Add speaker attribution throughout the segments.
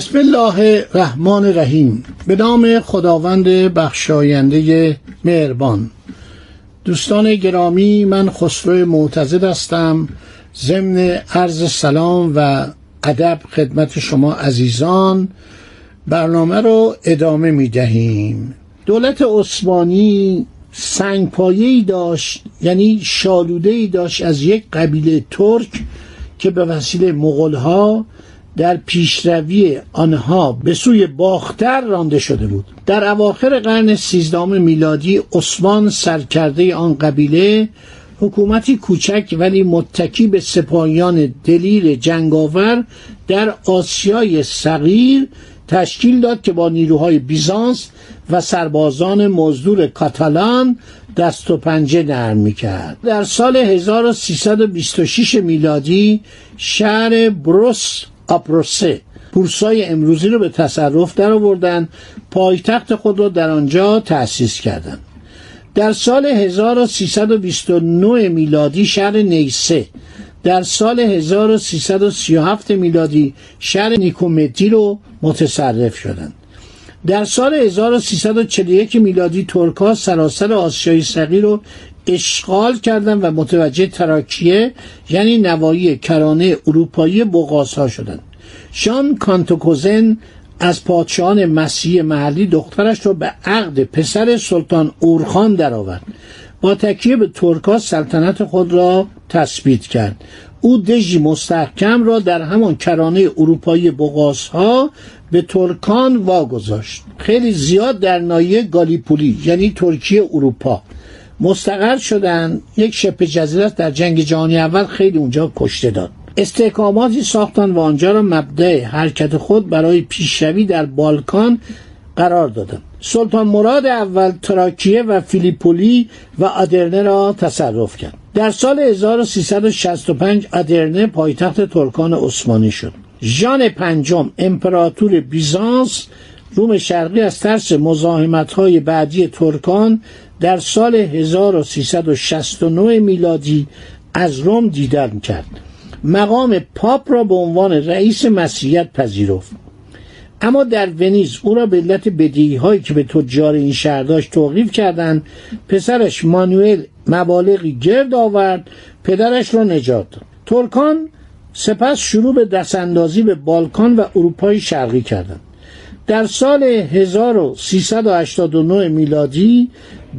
Speaker 1: بسم الله الرحمن الرحیم. به نام خداوند بخشاینده مهربان. دوستان گرامی من خسرو معتزد هستم. ضمن عرض سلام و ادب خدمت شما عزیزان برنامه رو ادامه می دهیم دولت عثمانی سنگپایه‌ای داشت یعنی شالوده داشت از یک قبیله ترک که به وسیله مغلها در پیشروی آنها به سوی باختر رانده شده بود. در اواخر قرن سیزدهم میلادی عثمان سرکرده آن قبیله حکومتی کوچک ولی متکی به سپاهیان دلیر جنگاور در آسیای صغیر تشکیل داد که با نیروهای بیزانس و سربازان مزدور کاتالان دست و پنجه نرم می‌کرد. در سال 1326 میلادی شهر بروس آپروسه. بورسای امروزی رو به تصرف در آوردن پایتخت خود را در آنجا تأسیس کردند در سال 1329 میلادی شهر نیسه. در سال 1337 میلادی شهر نیکومتی رو متصرف شدند. در سال 1341 میلادی ترکا سراسر آسیای صغیر رو اشغال کردند و متوجه تراکیه یعنی نوایی کرانه اروپایی بغاسا شدند شان کانتوکوزن از پادشاهان مسیحی محلی دخترش را به عقد پسر سلطان اورخان درآورد. با تکیه به ترکا سلطنت خود را تثبیت کرد. او دژی مستحکم را در همان کرانه اروپایی بغاس ها به ترکان واگذاشت. خیلی زیاد در نایه گالیپولی یعنی ترکیه اروپا. مستقر شدن یک شبه جزیره در جنگ جهانی اول خیلی اونجا کشته داد. استحکاماتی ساختن و آنجا را مبدع حرکت خود برای پیشروی در بالکان قرار دادند. سلطان مراد اول تراکیه و فیلیپولی و آدرنه را تصرف کرد. در سال 1365 آدرنه پایتخت ترکان عثمانی شد. ژان پنجم امپراتور بیزانس روم شرقی از ترس مزاحمت های بعدی ترکان در سال 1369 میلادی از روم دیدن کرد. مقام پاپ را به عنوان رئیس مسیحیت پذیرفت. اما در ونیز او را به علت بدهی هایی که به تجار این شهر داشت توقیف کردند پسرش مانوئل مبالغی گرد آورد پدرش را نجات ترکان سپس شروع به دستاندازی به بالکان و اروپای شرقی کردند. در سال 1389 میلادی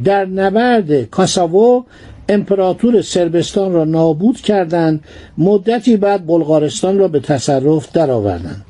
Speaker 1: در نبرد کاساوو امپراتور سربستان را نابود کردند. مدتی بعد بلغارستان را به تصرف درآوردند.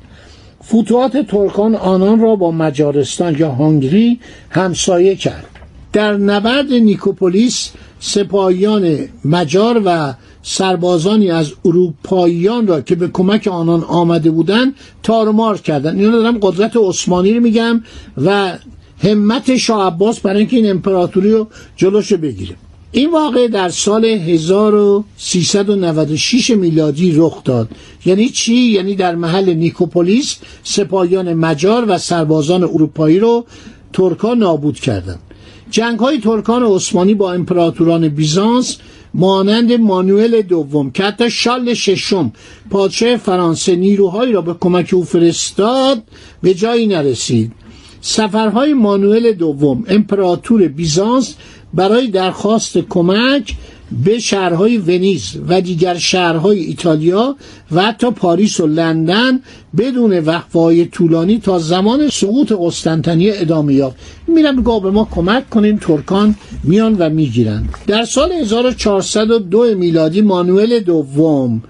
Speaker 1: فتوحات ترکان آنان را با مجارستان یا هنگری همسایه کرد. در نبرد نیکوپولیس سپاهیان مجار و سربازانی از اروپاییان را که به کمک آنان آمده بودند تارمار کردند. اینو دارم قدرت عثمانی رو میگم و همت شاه عباس برای اینکه این امپراتوری رو جلوش بگیره. این واقع در سال 1396 میلادی رخ داد. یعنی چی؟ یعنی در محل نیکوپولیس سپاهیان مجار و سربازان اروپایی رو ترکا نابود کردند. جنگ های ترکان عثمانی با امپراتوران بیزانس مانند مانوئل دوم که حتی شال ششم. پادشاه فرانسه نیروهایی را به کمک او فرستاد به جایی نرسید. سفرهای مانوئل دوم امپراتور بیزانس برای درخواست کمک به شهرهای ونیز و دیگر شهرهای ایتالیا و حتی پاریس و لندن بدون وقفه طولانی تا زمان سقوط قسطنطنیه ادامه یافت. بگاه به ما کمک کنین ترکان میان و می‌گیرن. در سال 1402 میلادی مانوئل دوم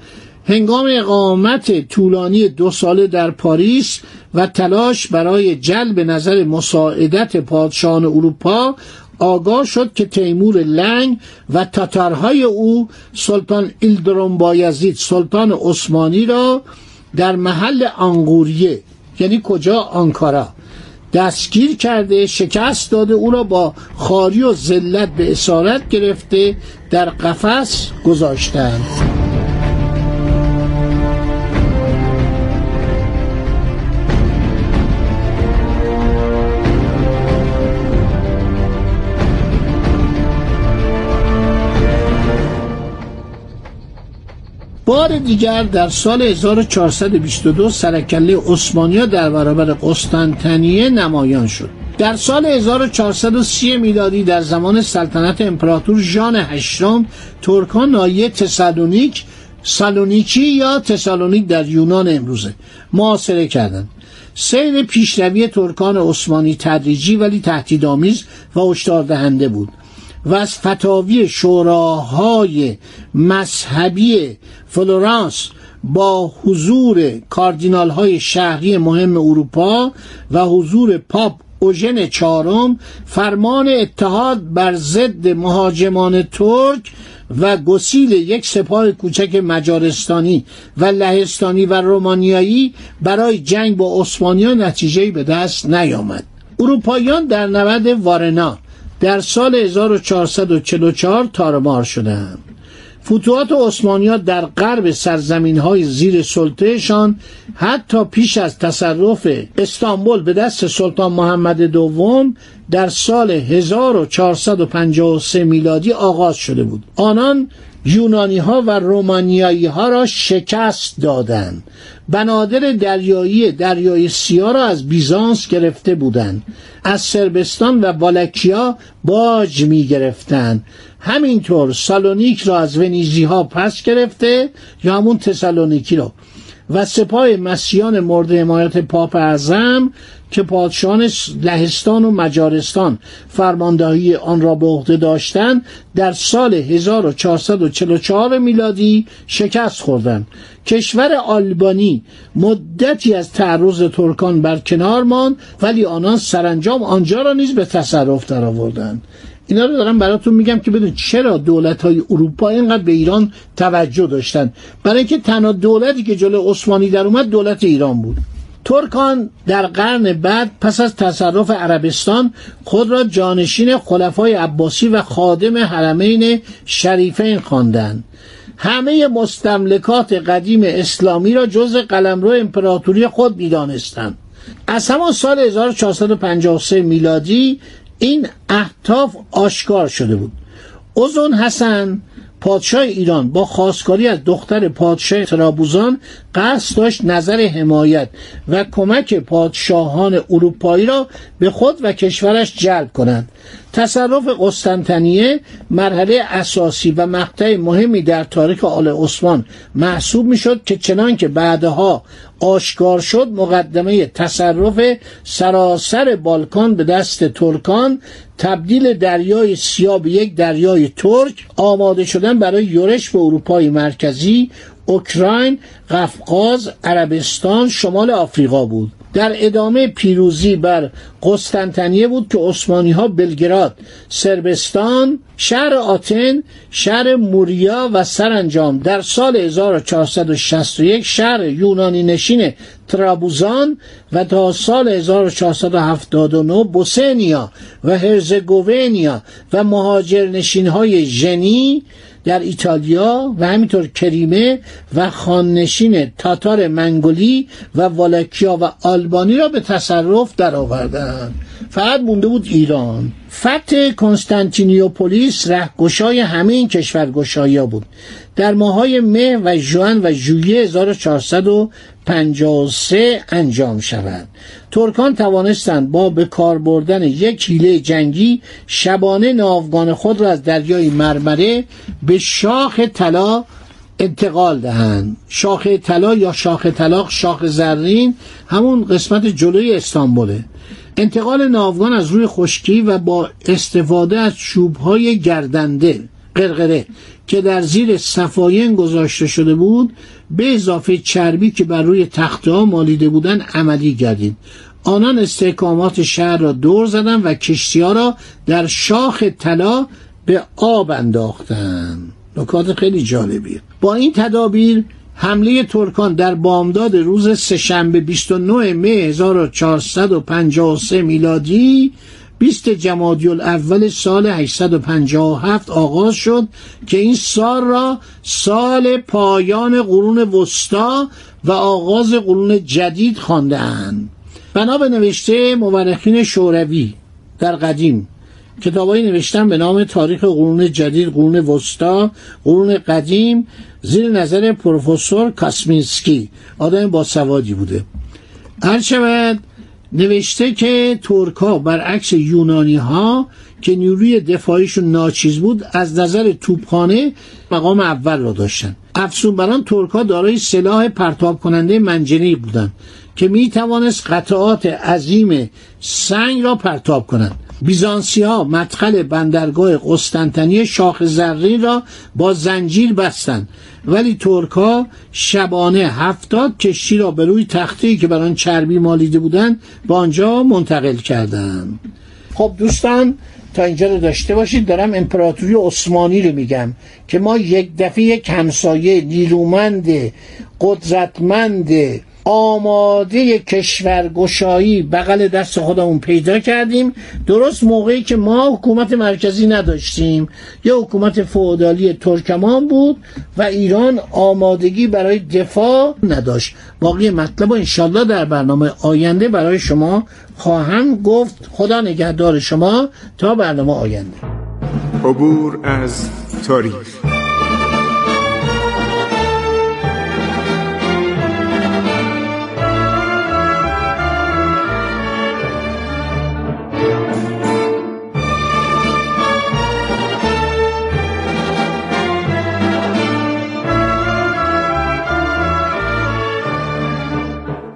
Speaker 1: هنگام اقامت طولانی دو ساله در پاریس و تلاش برای جلب نظر مساعدت پادشاهان اروپا آگاه شد که تیمور لنگ و تاتارهای او سلطان ایلدرون بایزید سلطان عثمانی را در محل آنگوریه یعنی کجا؟ آنکارا دستگیر کرده شکست داده او را با خاری و ذلت به اسارت گرفته در قفس گذاشتند. بار دیگر در سال 1422 سرکله عثمانیا در برابر قسطنطنیه نمایان شد. در سال 1430 میلادی در زمان سلطنت امپراتور ژان هشتم ترکان ناحیه تسالونیک سالونیکی یا تسالونیک در یونان امروزه محاصره کردند. سیر پیشروی ترکان عثمانی تدریجی ولی تهدیدآمیز و هشدار دهنده بود. و از فتاوی شوراهای مذهبی فلورانس با حضور کاردینال های شهرهای مهم اروپا و حضور پاپ اوژن چهارم فرمان اتحاد بر ضد مهاجمان ترک و گسیل یک سپاه کوچک مجارستانی و لهستانی و رومانیایی برای جنگ با عثمانیان نتیجه به دست نیامد. اروپاییان در نبرد وارنا در سال 1444 تارمار شدند. فتوحات عثمانیان در غرب سرزمین های زیر سلطهشان حتی پیش از تصرف استانبول به دست سلطان محمد دوم در سال 1453 میلادی آغاز شده بود. آنان یونانی ها و رومانیایی ها را شکست دادند. بنادر دریایی دریای سیاه را از بیزانس گرفته بودند. از سربستان و بالکیا باج می گرفتند همینطور سالونیک را از ونیزی ها پس گرفته یا همون تسالونیکی را. و سپاه مسیحیان مورد حمایت پاپ اعظم که پادشاهان لهستان و مجارستان فرماندهی آن را به عهده داشتند در سال 1444 میلادی شکست خوردند. کشور آلبانی مدتی از تعرض ترکان بر کنار ماند ولی آنان سرانجام آنجا را نیز به تصرف درآوردند. اینا رو دارم براتون میگم که بدون چرا دولت های اروپا اینقدر به ایران توجه داشتن برای اینکه تنها دولتی که جلو عثمانی در اومد دولت ایران بود. ترکان در قرن بعد پس از تصرف عربستان خود را جانشین خلفای عباسی و خادم حرمین شریفین خواندند. همه مستملکات قدیم اسلامی را جز قلمرو امپراتوری خود می‌دانستند. از همان سال 1453 میلادی این اهداف آشکار شده بود. اوزون حسن پادشاه ایران با خواستگاری از دختر پادشاه ترابوزان قصد داشت نظر حمایت و کمک پادشاهان اروپایی را به خود و کشورش جلب کنند. تصرف قسطنطنیه مرحله اساسی و مقطع مهمی در تاریخ آل عثمان محسوب می‌شد که چنان که بعدها آشکار شد مقدمه تصرف سراسر بالکان به دست ترکان تبدیل دریای سیاه به یک دریای ترک آماده شدن برای یورش به اروپای مرکزی اوکراین، قفقاز، عربستان، شمال آفریقا بود. در ادامه پیروزی بر قسطنطنیه بود که عثمانی ها بلگراد سربستان شهر آتن شهر موریا و سرانجام در سال 1461 شهر یونانی نشین ترابوزان و تا سال 1479 بوسنیا و هرزگوونیا و مهاجرنشین های ژنی در ایتالیا و همینطور کریمه و خاننشین تاتار منگولی و والکیا و آلبانی را به تصرف درآوردند. فقط مونده بود ایران. فتح کنستانتینیوپولیس رهگشای همه این کشورگشایی بود. در ماهای مه و جوان و ژوئیه 1453 انجام شود. ترکان توانستند با به کار بردن یک حیله جنگی شبانه ناوگان خود را از دریای مرمره به شاخ طلا انتقال دهند. شاخ طلا یا شاخ طلاق شاخ زرین همون قسمت جلوی استانبوله. انتقال ناوگان از روی خشکی و با استفاده از چوبهای گردنده قرقره که در زیر صفاین گذاشته شده بود به اضافه چربی که بر روی تخته ها مالیده بودن عملی گردید. آنان استحکامات شهر را دور زدند و کشتی ها را در شاخ طلا به آب انداختند نکات خیلی جالبیه. با این تدابیر حمله ترکان در بامداد روز سهشنبه 29 مه 1453 میلادی 20 جمادی الاول سال 857 آغاز شد که این سال را سال پایان قرون وسطا و آغاز قرون جدید خواندهاند بنا به نوشته مورخین شوروی در قدیم کتابایی نوشتن به نام تاریخ قرون جدید قرون وسطا قرون قدیم زیر نظر پروفسور کاسمینسکی. آدم با سوادی بوده. هر شود نوشته که ترک ها برعکس یونانی ها که نیروی دفاعیشون ناچیز بود از نظر توپخانه مقام اول را داشتن. بران ترک ها دارای سلاح پرتاب کننده منجنیق بودند که می توانست قطعات عظیم سنگ را پرتاب کنند بیزانسی ها مدخل بندرگاه قسطنطنیه شاخ زرین را با زنجیر بستند. ولی ترک ها شبانه هفتاد کشتی را به روی تختی که بر آن چربی مالیده بودند با آنجا منتقل کردند. خب دوستان تا اینجا رو داشته باشید دارم امپراتوری عثمانی رو میگم که ما یک دفعه کمسایه نیرومند قدرتمند آماده کشورگشایی بغل دست خودمون پیدا کردیم. درست موقعی که ما حکومت مرکزی نداشتیم. یه حکومت فعودالی ترکمان بود و ایران آمادگی برای دفاع نداشت. باقی مطلب و انشالله در برنامه آینده برای شما خواهم گفت. خدا نگهدار شما تا برنامه آینده.
Speaker 2: عبور از تاریخ.